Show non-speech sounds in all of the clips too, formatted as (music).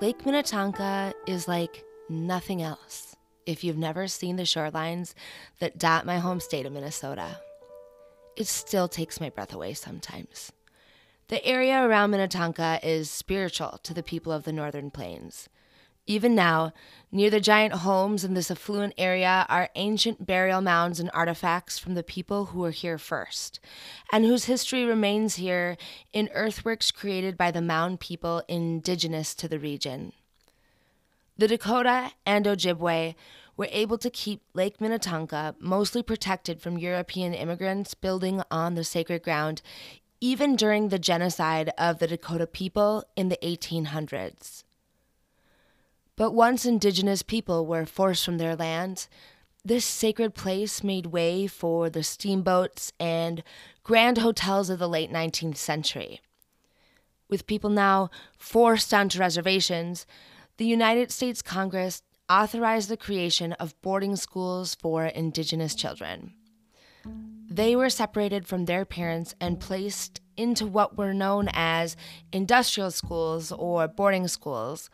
Lake Minnetonka is like nothing else if you've never seen the shorelines that dot my home state of Minnesota. It still takes my breath away sometimes. The area around Minnetonka is spiritual to the people of the Northern Plains. Even now, near the giant homes in this affluent area are ancient burial mounds and artifacts from the people who were here first, and whose history remains here in earthworks created by the mound people indigenous to the region. The Dakota and Ojibwe were able to keep Lake Minnetonka mostly protected from European immigrants building on the sacred ground, even during the genocide of the Dakota people in the 1800s. But once indigenous people were forced from their lands, this sacred place made way for the steamboats and grand hotels of the late 19th century. With people now forced onto reservations, the United States Congress authorized the creation of boarding schools for indigenous children. They were separated from their parents and placed into what were known as industrial schools or boarding schools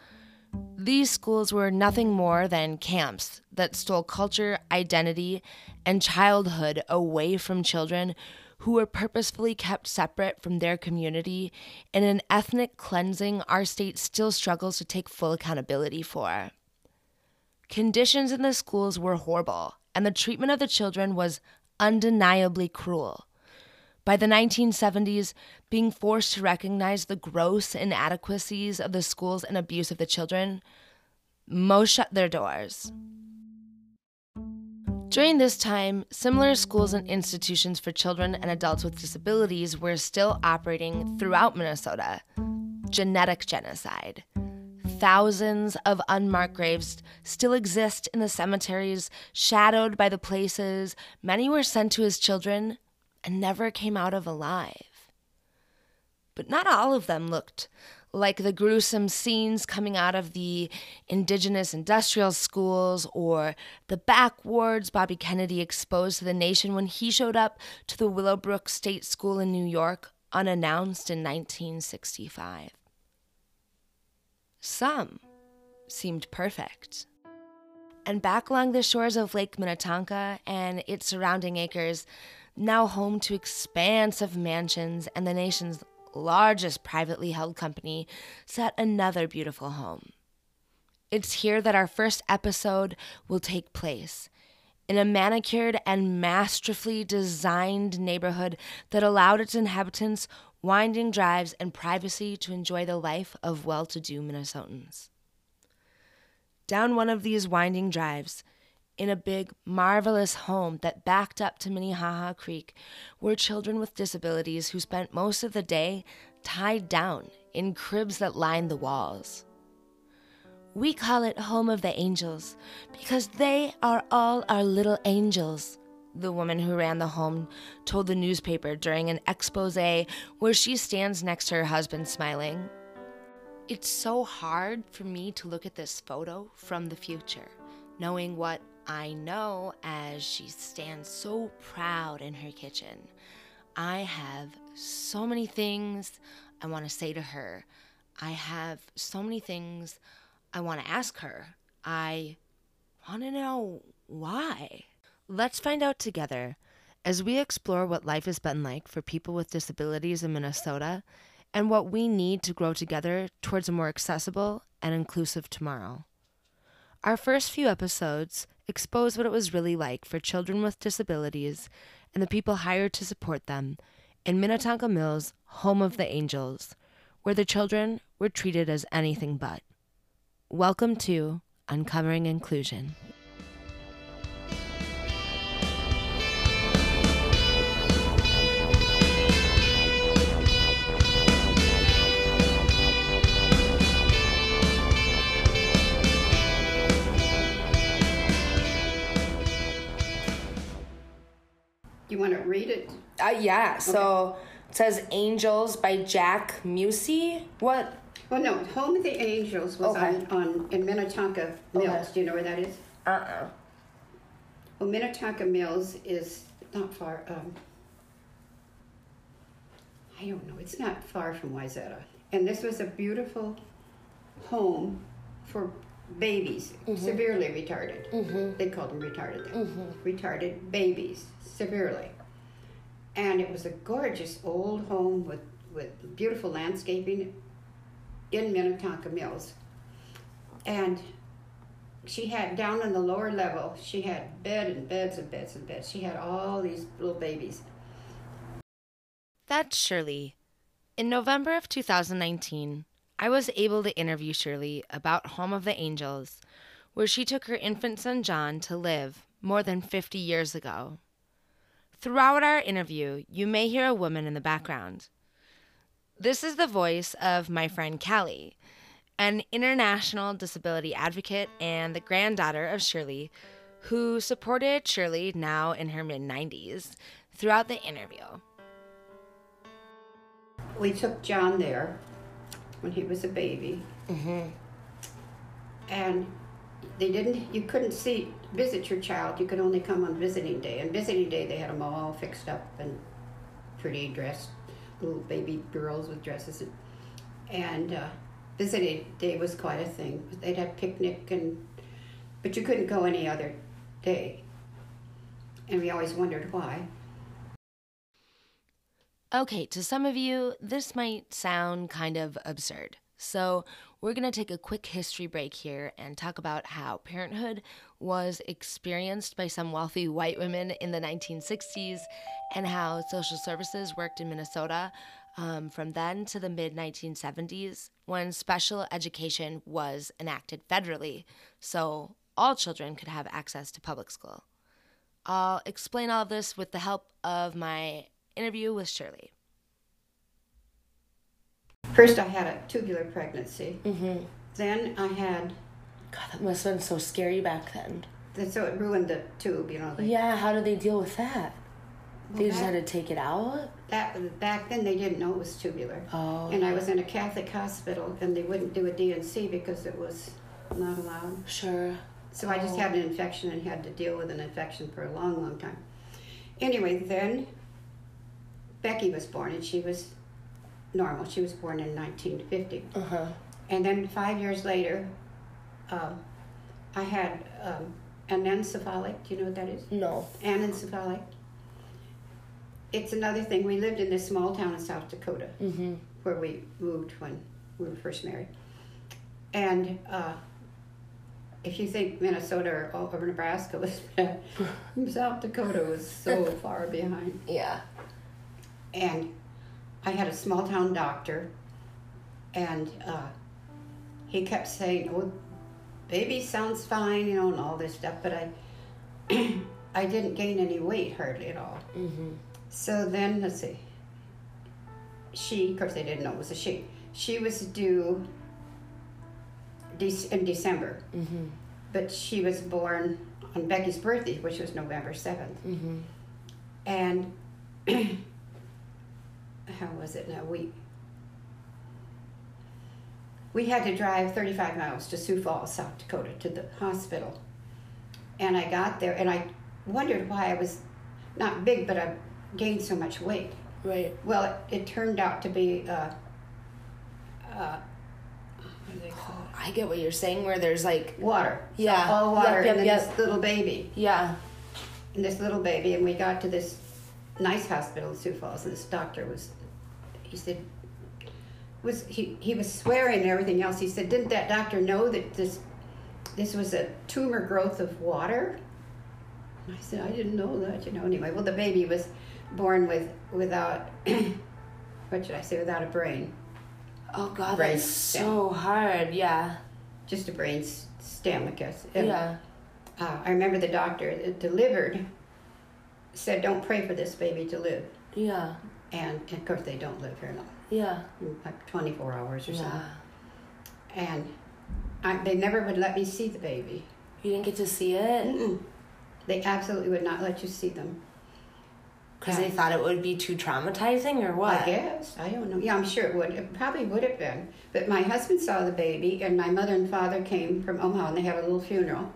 these schools were nothing more than camps that stole culture, identity, and childhood away from children who were purposefully kept separate from their community in an ethnic cleansing our state still struggles to take full accountability for. Conditions in the schools were horrible, and the treatment of the children was undeniably cruel. By the 1970s, being forced to recognize the gross inadequacies of the schools and abuse of the children, most shut their doors. During this time, similar schools and institutions for children and adults with disabilities were still operating throughout Minnesota. Genetic genocide. Thousands of unmarked graves still exist in the cemeteries, shadowed by the places many were sent to as children and never came out of alive. But not all of them looked like the gruesome scenes coming out of the indigenous industrial schools or the backwards Bobby Kennedy exposed to the nation when he showed up to the Willowbrook State School in New York unannounced in 1965. Some seemed perfect. And back along the shores of Lake Minnetonka and its surrounding acres, now home to expansive mansions and the nation's largest privately held company, set another beautiful home. It's here that our first episode will take place. In a manicured and masterfully designed neighborhood that allowed its inhabitants winding drives and privacy to enjoy the life of well to do Minnesotans. Down one of these winding drives, in a big, marvelous home that backed up to Minnehaha Creek were children with disabilities who spent most of the day tied down in cribs that lined the walls. We call it Home of the Angels because they are all our little angels, the woman who ran the home told the newspaper during an expose where she stands next to her husband smiling. It's so hard for me to look at this photo from the future, knowing what I know as she stands so proud in her kitchen. I have so many things I want to say to her. I have so many things I want to ask her. I want to know why. Let's find out together as we explore what life has been like for people with disabilities in Minnesota and what we need to grow together towards a more accessible and inclusive tomorrow. Our first few episodes expose what it was really like for children with disabilities and the people hired to support them in Minnetonka Mills, home of the angels, where the children were treated as anything but. Welcome to Uncovering Inclusion. You want to read it? Uh, yeah, so it says Angels by Jack Musey. What? Well, no, Home of the Angels was Okay. on, on in Minnetonka Mills. Okay. Do you know where that is? Uh uh Well, Minnetonka Mills is not far. Um, I don't know. It's not far from Wayzata. And this was a beautiful home for babies, mm-hmm. severely retarded. Mm-hmm. They called them retarded then. Mm-hmm. Retarded babies, severely. And it was a gorgeous old home with, with beautiful landscaping in Minnetonka Mills. And she had down on the lower level, she had bed and beds and beds and beds. She had all these little babies. That's Shirley. In November of 2019, I was able to interview Shirley about Home of the Angels, where she took her infant son John to live more than 50 years ago. Throughout our interview, you may hear a woman in the background. This is the voice of my friend Callie, an international disability advocate and the granddaughter of Shirley, who supported Shirley, now in her mid 90s, throughout the interview. We took John there when he was a baby. And they didn't, you couldn't see, visit your child. You could only come on visiting day. And visiting day, they had them all fixed up and pretty dressed, little baby girls with dresses. And, and uh, visiting day was quite a thing. They'd have picnic and, but you couldn't go any other day. And we always wondered why. Okay, to some of you, this might sound kind of absurd. So, we're going to take a quick history break here and talk about how parenthood was experienced by some wealthy white women in the 1960s and how social services worked in Minnesota um, from then to the mid 1970s when special education was enacted federally so all children could have access to public school. I'll explain all of this with the help of my interview with Shirley. First, I had a tubular pregnancy. Mm-hmm. Then I had, God, that must have been so scary back then. so it ruined the tube, you know. Yeah, how did they deal with that? They just had to take it out? That back then they didn't know it was tubular. Oh. And I was in a Catholic hospital, and they wouldn't do a D&C because it was not allowed. Sure. So I just oh. had an infection and had to deal with an infection for a long, long time. Anyway, then Becky was born, and she was normal. She was born in 1950. Uh huh. And then five years later, um, I had um, anencephalic. Do you know what that is? No. Anencephalic. It's another thing. We lived in this small town in South Dakota Mm-hmm. where we moved when we were first married. And uh, if you think Minnesota or, or Nebraska was bad, (laughs) South Dakota was so (laughs) far behind. Yeah. And I had a small town doctor, and uh, he kept saying, "Oh, baby sounds fine," you know, and all this stuff. But I, (clears throat) I didn't gain any weight hardly at all. Mm-hmm. So then, let's see. She, of course, they didn't know it was a she. She was due in December, Mm-hmm. but she was born on Becky's birthday, which was November seventh. Mm-hmm. And (clears throat) how was it now? We we had to drive 35 miles to Sioux Falls, South Dakota, to the hospital. And I got there, and I wondered why I was not big, but I gained so much weight. Right. Well, it, it turned out to be uh, uh, what they call it? I get what you're saying, where there's like, Water. Yeah. All water, Yep, yep, and yep. this little baby. yeah. and this little baby, and we got to this nice hospital in Sioux Falls, and this doctor was, he said, was he, he was swearing and everything else. He said, didn't that doctor know that this this was a tumor growth of water? And I said, I didn't know that, you know. Anyway, well, the baby was born with without (coughs) what should I say, without a brain, Oh God, Brain that's stem. so hard. Yeah. just a brain stem, I guess. And, Yeah. Uh, I remember the doctor that delivered said, "Don't pray for this baby to live." Yeah. And of course they don't live very long, Yeah. like 24 hours or. Yeah. And I, they never would let me see the baby. You didn't get to see it Mm-mm. They absolutely would not let you see them. because they thought it would be too traumatizing, or what? I guess I don't know. Yeah, I'm sure it would. It probably would have been. But my husband saw the baby, and my mother and father came from Omaha, and they had a little funeral,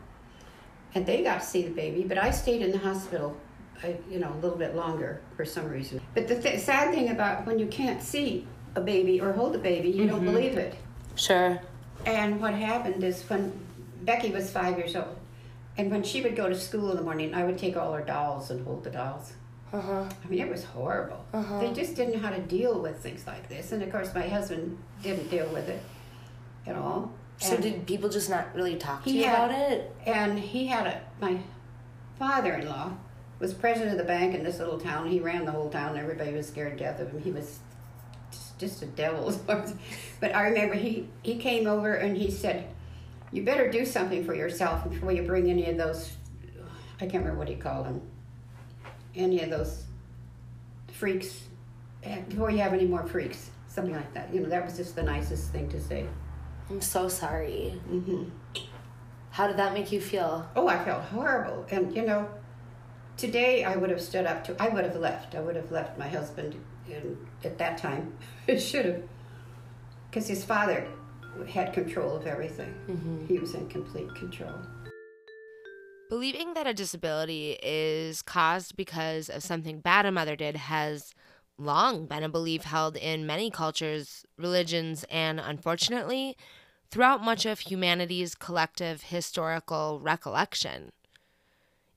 and they got to see the baby. But I stayed in the hospital, uh, you know, a little bit longer for some reason. But the th- sad thing about when you can't see a baby or hold a baby, you don't believe it. Sure. And what happened is when Becky was five years old, and when she would go to school in the morning, I would take all her dolls and hold the dolls. Uh-huh. I mean, it was horrible. Uh-huh. They just didn't know how to deal with things like this. And of course, my husband didn't deal with it at all. So And- did people just not really talk to you had- about it? and he had a my father-in-law was president of the bank in this little town. He ran the whole town. Everybody was scared to death of him. He was just- a devil. as far as- But I remember he he came over and he said, "You better do something for yourself before you bring any of those. I can't remember what he called them. Any of those freaks. Before you have any more freaks." Something like that. You know, that was just the nicest thing to say. I'm so sorry. hmm How did that make you feel? Oh, I felt horrible. And, you know, today I would have stood up to, I would have left. I would have left my husband in, at that time. (laughs) I should have. Because his father had control of everything. Mm-hmm. He was in complete control. Believing that a disability is caused because of something bad a mother did has long been a belief held in many cultures, religions, and unfortunately, throughout much of humanity's collective historical recollection.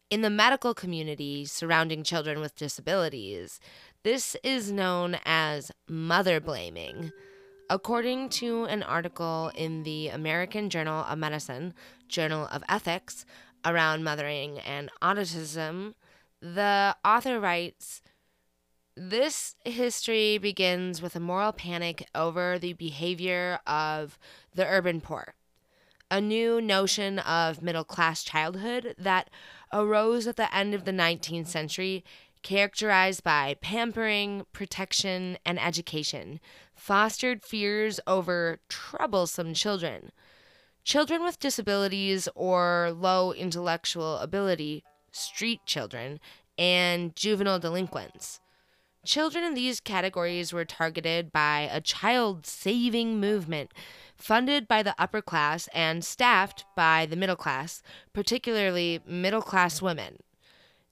In the medical community surrounding children with disabilities, this is known as mother blaming. According to an article in the American Journal of Medicine, Journal of Ethics, around mothering and autism, the author writes This history begins with a moral panic over the behavior of the urban poor, a new notion of middle class childhood that arose at the end of the 19th century, characterized by pampering, protection, and education, fostered fears over troublesome children. Children with disabilities or low intellectual ability, street children, and juvenile delinquents. Children in these categories were targeted by a child saving movement funded by the upper class and staffed by the middle class, particularly middle class women.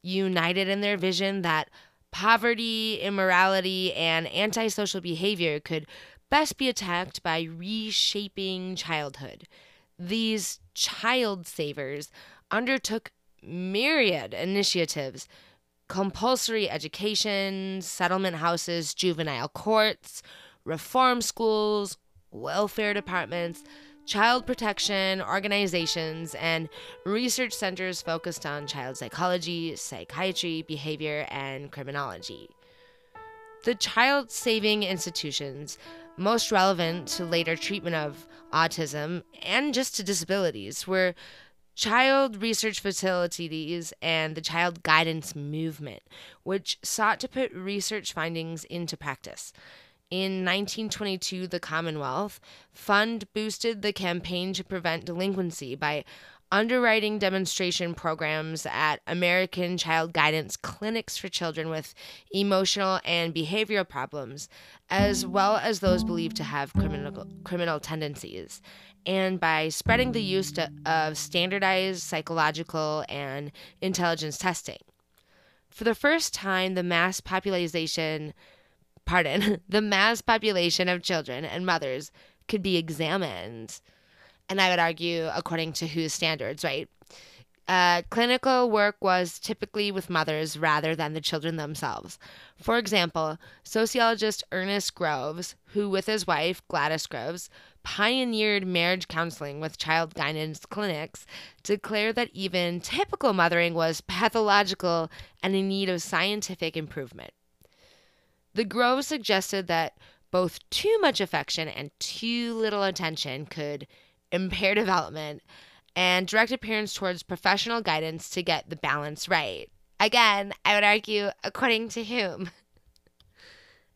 United in their vision that poverty, immorality, and antisocial behavior could best be attacked by reshaping childhood. These child savers undertook myriad initiatives compulsory education, settlement houses, juvenile courts, reform schools, welfare departments, child protection organizations, and research centers focused on child psychology, psychiatry, behavior, and criminology. The child saving institutions most relevant to later treatment of autism and just to disabilities were child research facilities and the child guidance movement, which sought to put research findings into practice. In 1922, the Commonwealth Fund boosted the campaign to prevent delinquency by underwriting demonstration programs at American child guidance clinics for children with emotional and behavioral problems, as well as those believed to have criminal, criminal tendencies, and by spreading the use to, of standardized psychological and intelligence testing. For the first time, the mass population, pardon, (laughs) the mass population of children and mothers could be examined and I would argue according to whose standards, right? Uh, clinical work was typically with mothers rather than the children themselves. For example, sociologist Ernest Groves, who with his wife Gladys Groves pioneered marriage counseling with child guidance clinics, declared that even typical mothering was pathological and in need of scientific improvement. The Groves suggested that both too much affection and too little attention could impair (laughs) development, and directed parents towards professional guidance to get the balance right. Again, I would argue, according to whom? (laughs)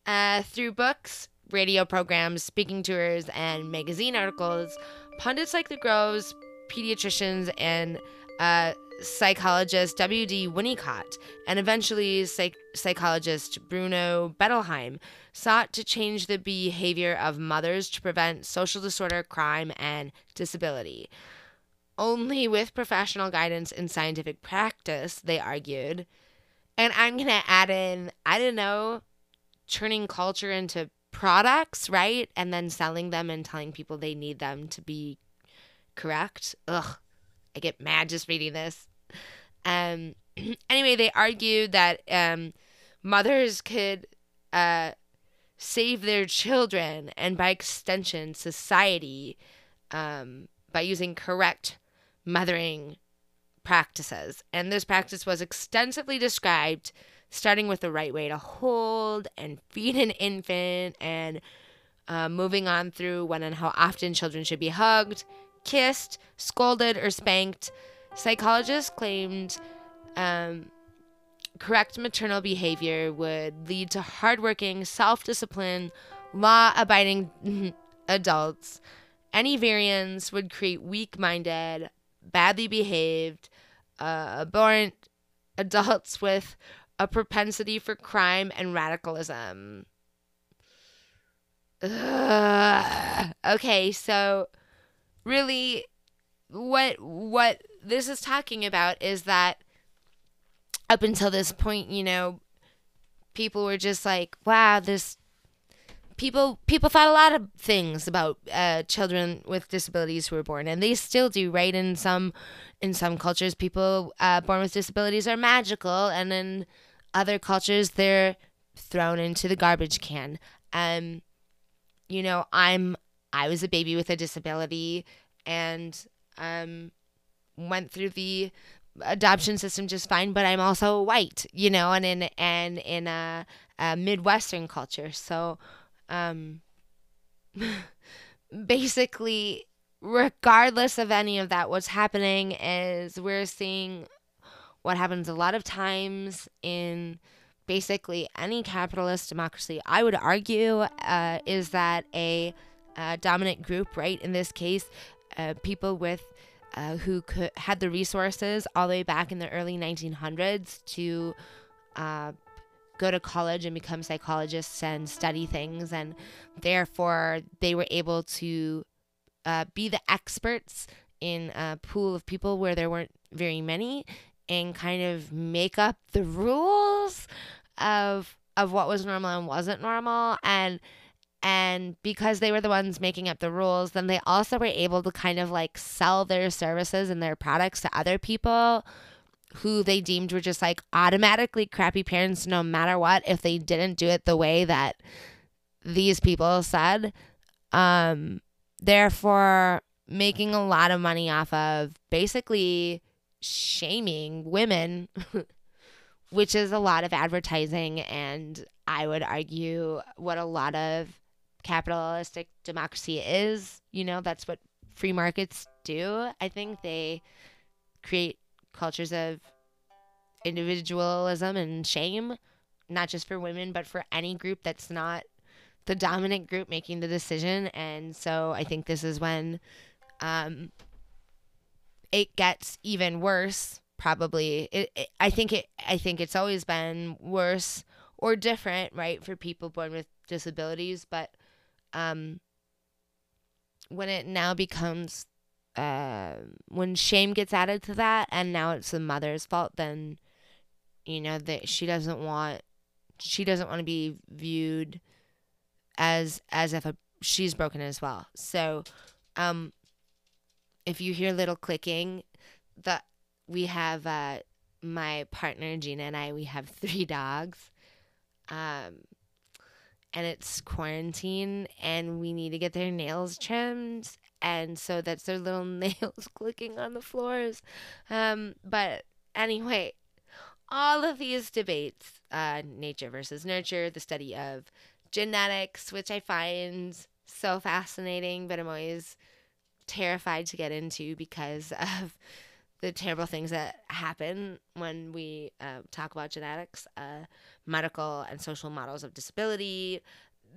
Uh, through books, radio programs, speaking tours, and magazine articles, pundits like the Groves, pediatricians, and uh, psychologist W.D. Winnicott, and eventually psych- psychologist Bruno Bettelheim, sought to change the behavior of mothers to prevent social disorder, crime, and disability. Only with professional guidance and scientific practice, they argued. And I'm going to add in, I don't know, turning culture into products, right? And then selling them and telling people they need them to be correct. Ugh, I get mad just reading this. Um, (clears throat) anyway, they argued that um, mothers could uh, save their children and by extension society um, by using correct mothering practices. And this practice was extensively described, starting with the right way to hold and feed an infant, and uh, moving on through when and how often children should be hugged, kissed, scolded, or spanked. Psychologists claimed um, correct maternal behavior would lead to hardworking, self disciplined, law abiding (laughs) adults. Any variance would create weak minded, badly behaved, uh, abhorrent adults with a propensity for crime and radicalism. Ugh. Okay, so really what what this is talking about is that up until this point, you know, people were just like, wow, this people people thought a lot of things about uh, children with disabilities who were born, and they still do, right? In some in some cultures, people uh, born with disabilities are magical, and in other cultures, they're thrown into the garbage can. Um, you know, I'm I was a baby with a disability, and um, went through the adoption system just fine, but I'm also white, you know, and in and in a, a midwestern culture. So um (laughs) basically regardless of any of that what's happening is we're seeing what happens a lot of times in basically any capitalist democracy i would argue uh, is that a, a dominant group right in this case uh, people with uh, who could had the resources all the way back in the early 1900s to uh, go to college and become psychologists and study things, and therefore they were able to uh, be the experts in a pool of people where there weren't very many, and kind of make up the rules of of what was normal and wasn't normal, and and because they were the ones making up the rules then they also were able to kind of like sell their services and their products to other people who they deemed were just like automatically crappy parents no matter what if they didn't do it the way that these people said. Um therefore making a lot of money off of basically shaming women (laughs) which is a lot of advertising and I would argue what a lot of capitalistic democracy is. You know, that's what free markets do. I think they create cultures of individualism and shame, not just for women, but for any group that's not the dominant group making the decision. And so I think this is when um, it gets even worse. Probably, it, it, I think it. I think it's always been worse or different, right, for people born with disabilities. But um, when it now becomes uh, when shame gets added to that and now it's the mother's fault then you know that she doesn't want she doesn't want to be viewed as as if a, she's broken as well. So um if you hear little clicking that we have uh my partner Gina and I we have three dogs. Um and it's quarantine and we need to get their nails trimmed and so that's their little (laughs) nails clicking on the floors. Um, but anyway all of these debates uh, nature versus nurture the study of genetics which i find so fascinating but i'm always terrified to get into because (laughs) of the terrible things that happen when we uh, talk about genetics, uh, medical and social models of disability.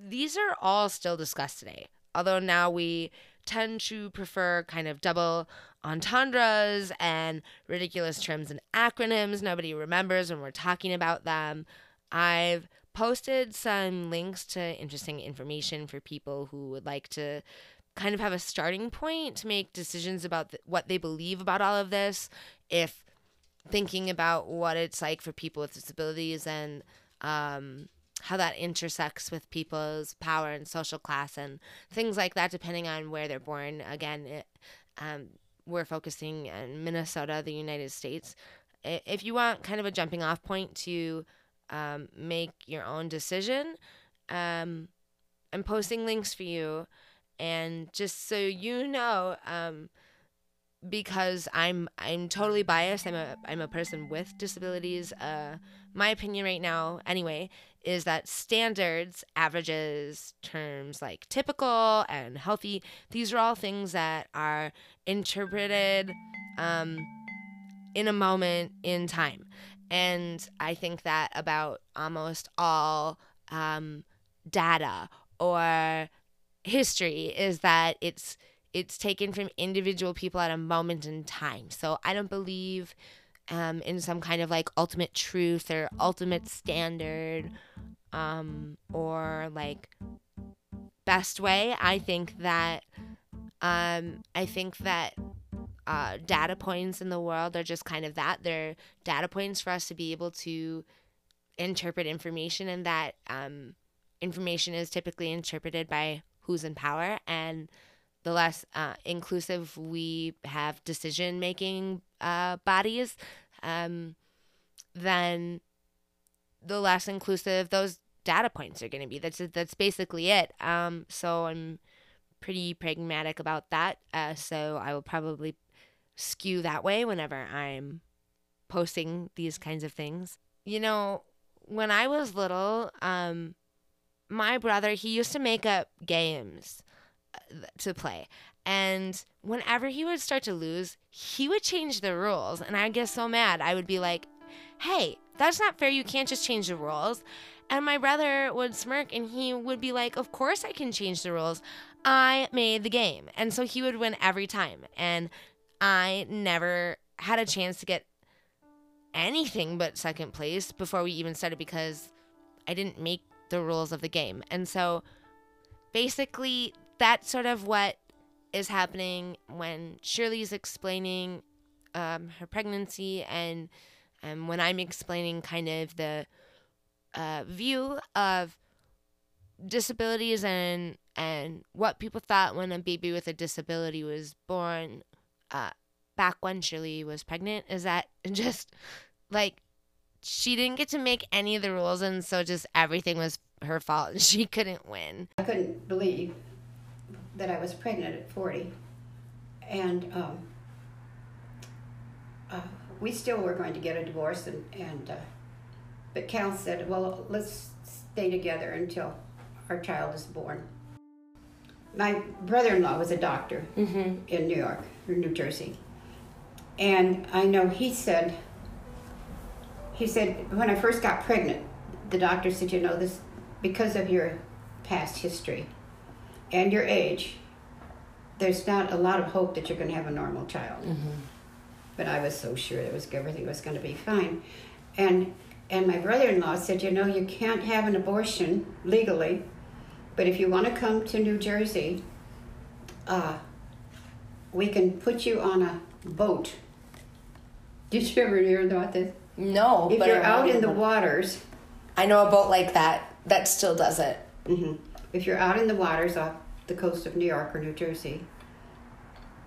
These are all still discussed today, although now we tend to prefer kind of double entendres and ridiculous terms and acronyms nobody remembers when we're talking about them. I've posted some links to interesting information for people who would like to kind of have a starting point to make decisions about th- what they believe about all of this. If thinking about what it's like for people with disabilities and um, how that intersects with people's power and social class and things like that, depending on where they're born. Again, it, um, we're focusing in Minnesota, the United States. If you want kind of a jumping off point to um, make your own decision, um, I'm posting links for you. And just so you know, um, because I'm I'm totally biased. I'm a I'm a person with disabilities. Uh, my opinion right now, anyway, is that standards, averages, terms like typical and healthy, these are all things that are interpreted um, in a moment in time. And I think that about almost all um, data or history is that it's it's taken from individual people at a moment in time. So I don't believe um, in some kind of like ultimate truth or ultimate standard um, or like best way. I think that um, I think that uh, data points in the world are just kind of that. They're data points for us to be able to interpret information, and that um, information is typically interpreted by who's in power and the less uh, inclusive we have decision making uh, bodies, um, then the less inclusive those data points are going to be. That's that's basically it. Um, so I'm pretty pragmatic about that. Uh, so I will probably skew that way whenever I'm posting these kinds of things. You know, when I was little, um, my brother he used to make up games to play. And whenever he would start to lose, he would change the rules. And I'd get so mad. I would be like, hey, that's not fair. You can't just change the rules. And my brother would smirk and he would be like, Of course I can change the rules. I made the game. And so he would win every time. And I never had a chance to get anything but second place before we even started because I didn't make the rules of the game. And so basically, that's sort of what is happening when Shirley's explaining um, her pregnancy and um, when I'm explaining kind of the uh, view of disabilities and and what people thought when a baby with a disability was born uh, back when Shirley was pregnant is that (laughs) just like she didn't get to make any of the rules and so just everything was her fault and she couldn't win. I couldn't believe that I was pregnant at 40. And um, uh, we still were going to get a divorce, and, and uh, but Cal said, well, let's stay together until our child is born. My brother in law was a doctor mm-hmm. in New York or New Jersey. And I know he said, he said, when I first got pregnant, the doctor said, you know, this because of your past history and your age, there's not a lot of hope that you're going to have a normal child. Mm-hmm. But I was so sure that was everything was going to be fine, and and my brother-in-law said, you know, you can't have an abortion legally, but if you want to come to New Jersey, uh, we can put you on a boat. Did you ever hear about this? No. If you're out in the waters, I know a boat like that that still does it. Mm-hmm. If you're out in the waters off the coast of New York or New Jersey,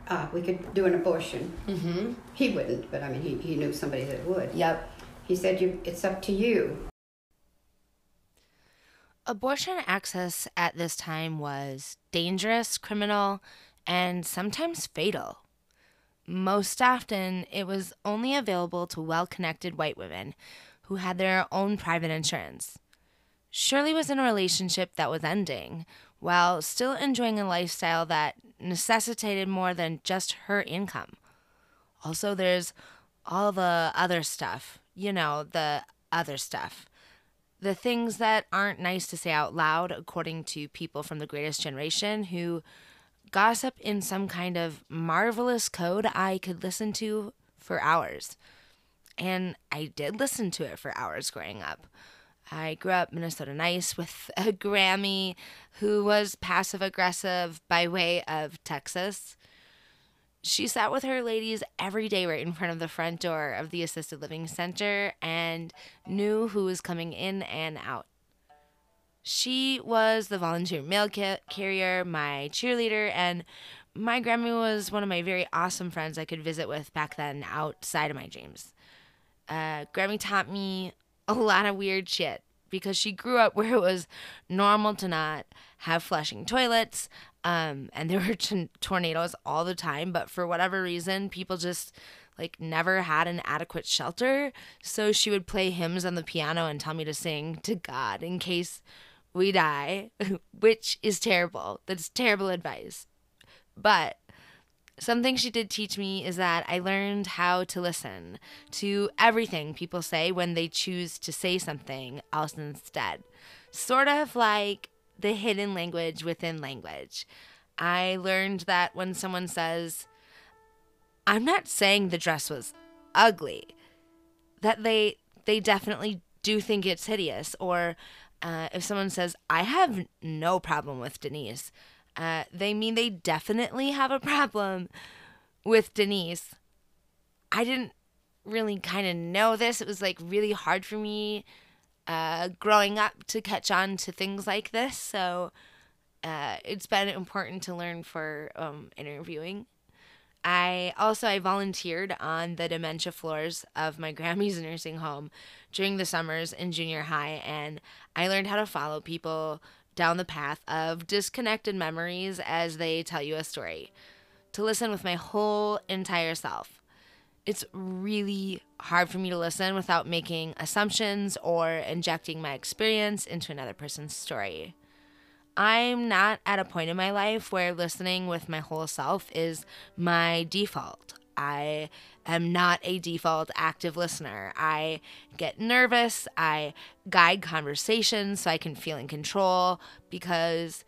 uh, we could do an abortion. Mm-hmm. He wouldn't, but I mean, he, he knew somebody that would. Yep. He said, you, It's up to you. Abortion access at this time was dangerous, criminal, and sometimes fatal. Most often, it was only available to well connected white women who had their own private insurance. Shirley was in a relationship that was ending, while still enjoying a lifestyle that necessitated more than just her income. Also, there's all the other stuff, you know, the other stuff. The things that aren't nice to say out loud, according to people from the greatest generation who gossip in some kind of marvelous code I could listen to for hours. And I did listen to it for hours growing up. I grew up Minnesota nice with a Grammy who was passive aggressive by way of Texas. She sat with her ladies every day right in front of the front door of the assisted living center and knew who was coming in and out. She was the volunteer mail ca- carrier, my cheerleader, and my Grammy was one of my very awesome friends I could visit with back then outside of my dreams. Uh, Grammy taught me a lot of weird shit because she grew up (laughs) where it was normal to not have flushing toilets, um, and there (laughs) were t- tornadoes all the time. But for whatever reason, people just like never had an adequate shelter. So she would play hymns on the piano and tell me to sing to God in case we die, (laughs) which is terrible. That's terrible advice. But something she did teach me is that I learned how to listen to everything people say when they choose to say something else instead. Sort of like the hidden language within language. I learned that when someone says, I'm not saying the dress was ugly, that they they definitely do think it's hideous. Or uh, if someone says, I have no problem with Denise, uh, they mean they definitely have a problem with Denise. I didn't really kind of know this. It was like really hard for me uh, growing up to catch on to things like this. So uh, it's been important to learn for um, interviewing. I also I volunteered on the dementia floors of my Grammy's (laughs) nursing home during the summers in junior high, and I learned how to follow people down the path of disconnected memories as they tell you a story, to listen with my whole entire self. It's really hard for me to listen without making assumptions or injecting my experience into another person's story. I'm not at a point in my life where listening with my whole self is my default. I am not a default active listener. I get nervous. I guide conversations so I can feel in control because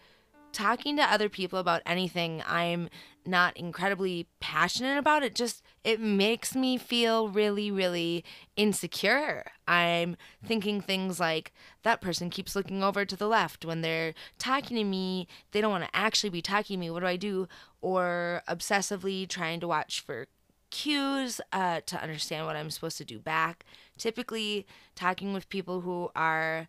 talking to other people about anything I'm not incredibly passionate about it just it makes me feel really really insecure i'm thinking things like that person keeps looking over to the left when they're talking to me they don't want to actually be talking to me what do i do or obsessively trying to watch for cues uh, to understand what I'm supposed to do back. Typically, talking with people who are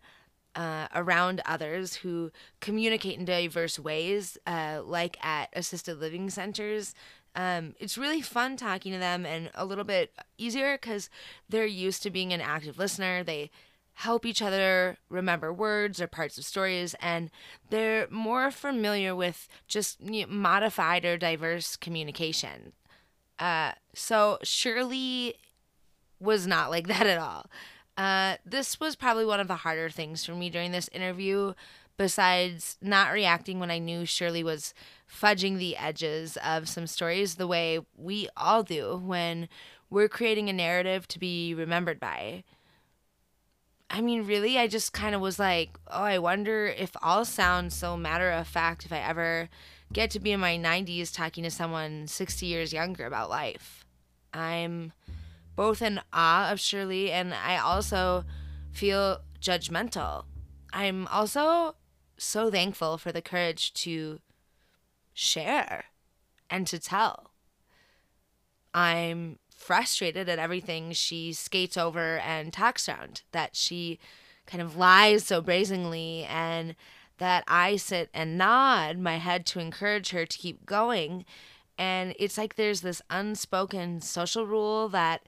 uh, around others who communicate in diverse ways, uh, like at assisted living centers. Um, it's really fun talking to them and a little bit easier because they're used to being an active listener. They help each other remember words or parts of stories, and they're more familiar with just modified or diverse communication. Uh, so Shirley was not like that at all. Uh, this was probably one of the harder things for me during this interview, besides not reacting when I knew Shirley was fudging the edges of some stories the way we all do when we're creating a narrative to be remembered by. I mean, really, I just kind of was like, oh, I wonder if I'll sound so matter of fact if I ever get to be in my 90s talking to someone 60 years younger about life. I'm both in awe of Shirley and I also feel judgmental. I'm also so thankful for the courage to share and to tell. I'm frustrated at everything she skates over and talks around, that she kind of lies so brazenly and that I sit and nod my head to encourage her to keep going. And it's like there's this unspoken social rule that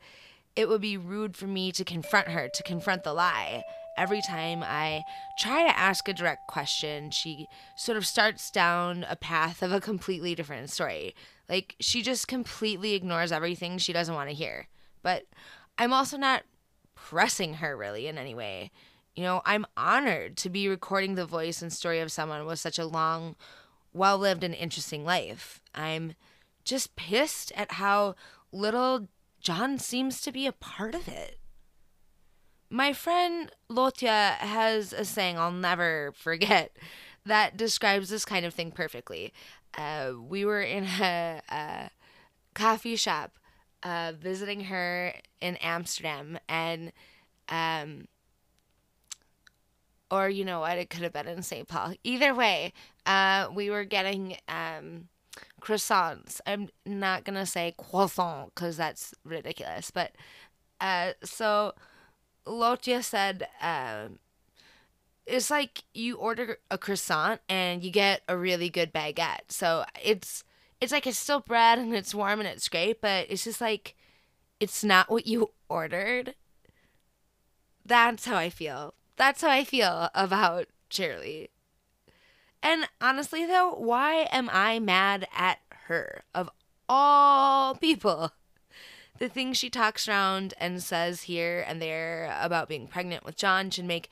it would be rude for me to confront her, to confront the lie. Every time I try to ask a direct question, she sort of starts down a path of a completely different story. Like she just completely ignores everything she doesn't want to hear. But I'm also not pressing her really in any way. You know, I'm honored to be recording the voice and story of someone with such a long, well lived, and interesting life. I'm just pissed at how little John seems to be a part of it. My friend Lotia has a saying I'll never forget (laughs) that describes this kind of thing perfectly. Uh, we were in a, a coffee shop uh, visiting her in Amsterdam, and um, or you know what, it could have been in St. Paul. Either way, uh, we were getting um, croissants. I'm not gonna say croissant because that's ridiculous, but uh, so Lotia said, uh, it's like you order a croissant and you get a really good baguette. So it's it's like it's still bread and it's warm and it's great, but it's just like it's not what you (laughs) ordered. That's how I feel. That's how I feel about Shirley. And honestly though, why am I mad at her of all people? The things she talks around and says here and there about being pregnant with John should make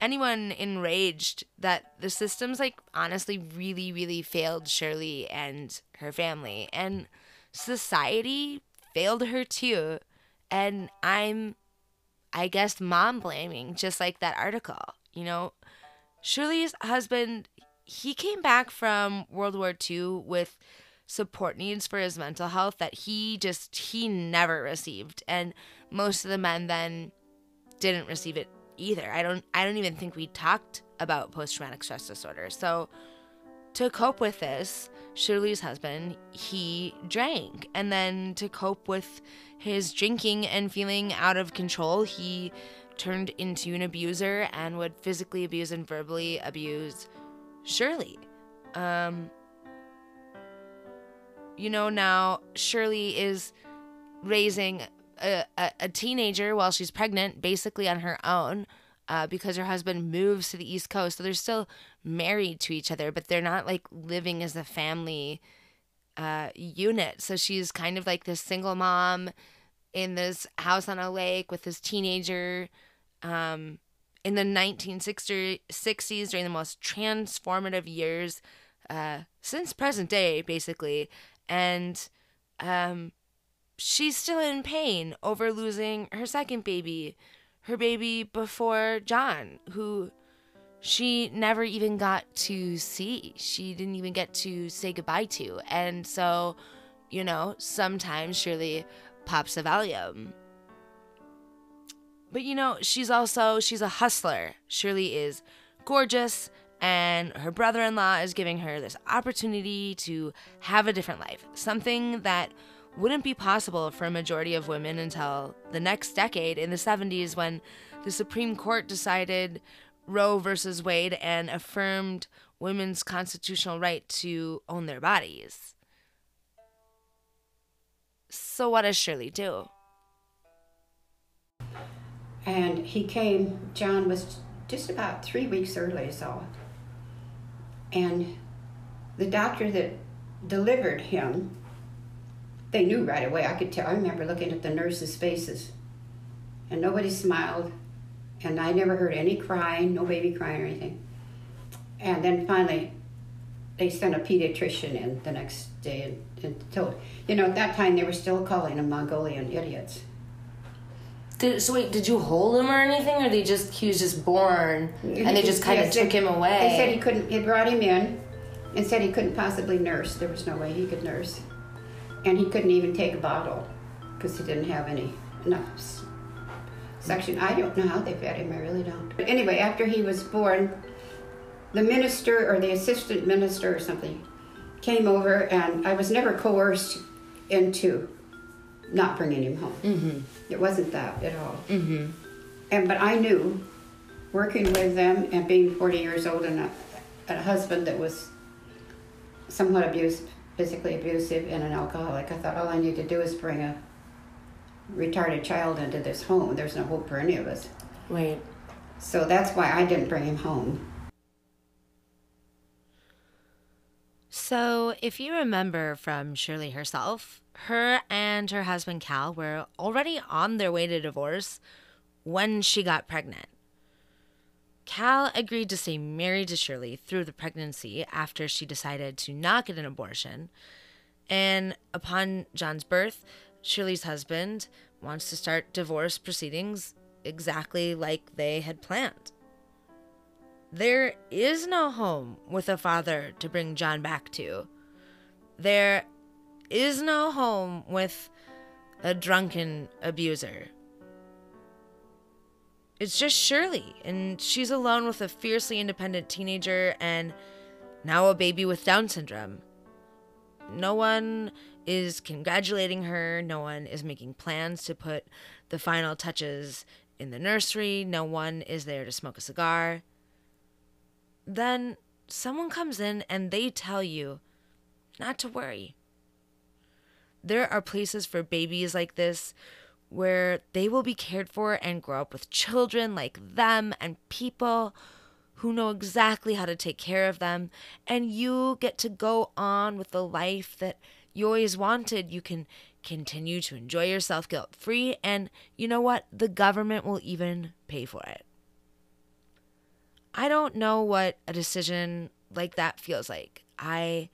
anyone enraged that the system's like honestly really, really failed Shirley and her family. And society failed her too. And I'm, I guess, mom blaming, just like that article. You know, Shirley's husband, he came back from World War II with support needs for his mental health that he just, he never received. And most of the men then didn't receive it either. I don't I don't even think we talked about post traumatic stress disorder. So to cope with this, Shirley's husband, he drank. And then to cope with his drinking and feeling out of control, he turned into an abuser and would physically abuse and verbally abuse Shirley. Um, you know, now Shirley is raising a, a, a teenager while she's pregnant, basically on her own. Uh, because her husband moves to the East Coast. So they're still married to each other, but they're not like living as a family uh, unit. So she's kind of like this single mom in this house on a lake with this teenager. Um, in the 1960s, during the most transformative years uh, since present day, basically. And um, she's still in pain over losing her second baby, her baby before John, who she never even got to see. She didn't even get to say goodbye to. And so, you know, sometimes Shirley pops a Valium. But you know, she's also she's a hustler. Shirley is gorgeous and her brother-in-law is giving her this opportunity to have a different life. Something that wouldn't be possible for a majority of women until the next decade in the 70s when the Supreme Court decided Roe versus Wade and affirmed women's constitutional right to own their bodies. So, what does Shirley do? And he came, John was just about three weeks early, so. And the doctor that delivered him they knew right away. I could tell. I remember looking at the nurses' faces, and nobody smiled, and I never heard any crying, no baby crying or anything. And then finally, they sent a pediatrician in the next day and, and told, you know, at that time they were still calling them Mongolian idiots. Did, so wait, did you hold him or anything, or they just he was just born and they just kind yes, of took they, him away? They said he couldn't. They brought him in and said he couldn't possibly nurse. There was no way he could nurse and he couldn't even take a bottle because he didn't have any enough suction. I don't know how they fed him. I really don't. But anyway, after he was born, the minister or the assistant minister or something came over, and I was never coerced into not bringing him home. Mm-hmm. It wasn't that at all. Mm-hmm. And but I knew, working with them and being 40 years old and a, a husband that was somewhat abusive physically abusive and an alcoholic. I thought all I need to do is bring a retarded child into this home. There's no hope for any of us. Right. So that's why I didn't bring him home. So, if you remember from Shirley herself, her and her husband Cal were already on their way to divorce when she got pregnant. Cal agreed to stay married to Shirley through the pregnancy after she decided to not get an abortion. And upon John's birth, Shirley's husband wants to start divorce proceedings exactly like they had planned. There is no home with a father to bring John back to. There is no home with a drunken abuser. It's just Shirley, and she's alone with a fiercely independent teenager and now a baby with Down syndrome. No one is congratulating her, no one is making plans to put the final touches in the nursery, no one is there to smoke a cigar. then someone comes in and they tell you not to worry. There are places for babies like this where they will be cared for and grow up with children like them and people who know exactly how to take care of them. And you get to go on with the life that you always wanted. You can continue to enjoy yourself guilt free. And you know what? The government will even pay for it. I don't know what a decision like that feels like. I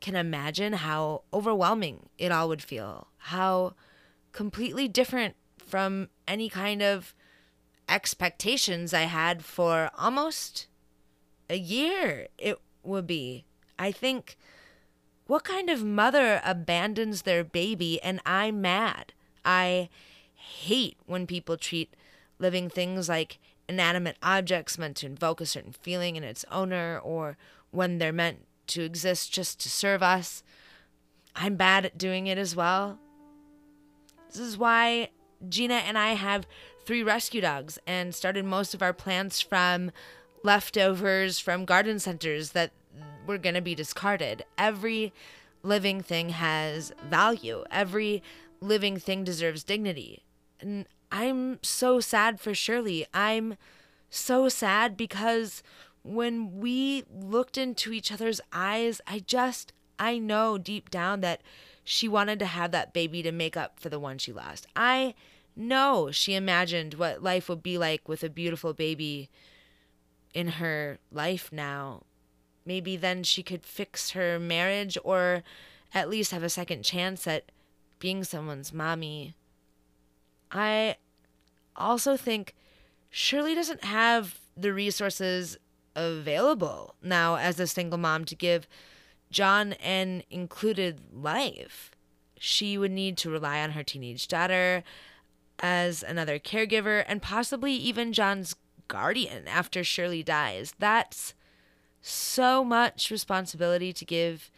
can imagine how overwhelming it all would feel, how completely different from any kind of expectations I had for almost a year it would be. I think, what kind of mother abandons their baby and I'm mad? I hate when people treat living things like inanimate objects meant to invoke a certain feeling in its owner or when they're meant to exist just to serve us. I'm bad at doing it as well. This is why Gina and I have three rescue dogs and started most of our plants from leftovers from garden centers that were going to be discarded. Every living thing has value, every living thing deserves dignity. And I'm so sad for Shirley. I'm so sad because when we looked into each other's eyes, I just, I know deep down that she wanted to have that baby to make up for the one she lost. I know she imagined what life would be like with a beautiful baby in her life now. Maybe then she could fix her marriage or at least have a second chance at being someone's mommy. I also think Shirley doesn't have the resources available now as a single mom to give John an included life. She would need to rely on her teenage daughter as another caregiver and possibly even John's guardian after Shirley dies. That's so much responsibility to give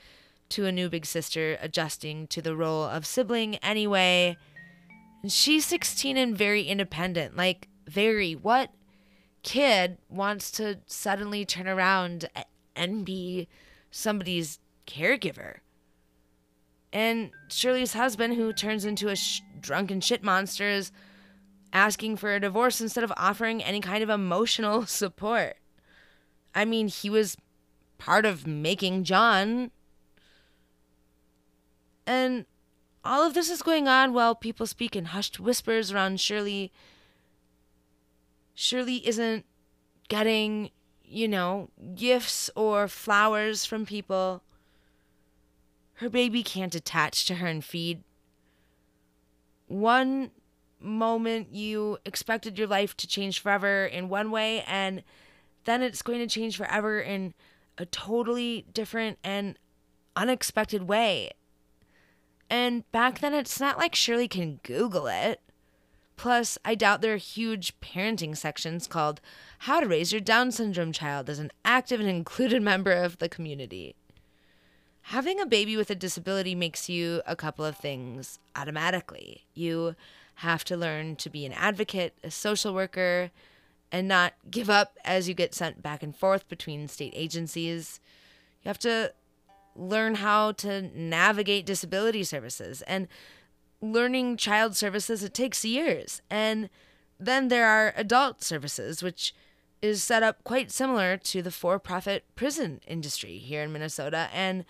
to a new big sister adjusting to the role of sibling anyway. she's 16 and very independent. Like, very. What kid wants to suddenly turn around and be somebody's caregiver. And Shirley's husband, who turns into a sh- drunken shit monster, is asking for a divorce instead of offering any kind of emotional (laughs) support. I mean, he was part of making John. And all of this is going on while people speak in hushed whispers around Shirley Shirley isn't getting, you know, gifts or flowers from people. Her baby can't attach to her and feed. One moment you expected your life to change forever in one way, and then it's going to change forever in a totally different and unexpected way. And back then, it's not like Shirley can Google it. Plus, I doubt there are huge parenting sections called How to Raise Your Down Syndrome Child as an active and included (laughs) member of the community. Having a baby with a disability makes you a couple of things automatically. You have to learn to be an advocate, a social worker, and not give up as you get sent back and forth between state agencies. You have to learn how to navigate disability services and learning child services, it takes years. And then there are adult services, which is set up quite similar to the for profit prison industry here in Minnesota. And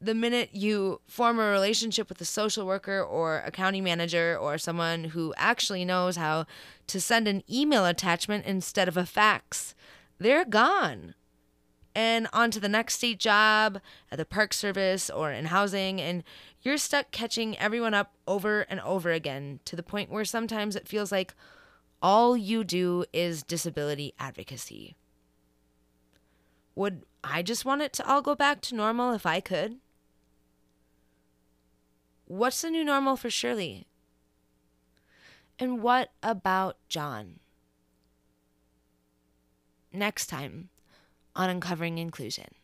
the minute you form a relationship with a social worker or a county manager or someone who actually knows how to send an email attachment instead of a fax, they're gone. And on to the next state job at the Park Service or in housing. And you're stuck catching everyone up over and over again to the point where sometimes it feels like all you do is disability advocacy. Would I just want it to all go back to normal if I could? What's the new normal for Shirley? And what about John? Next time on Uncovering Inclusion.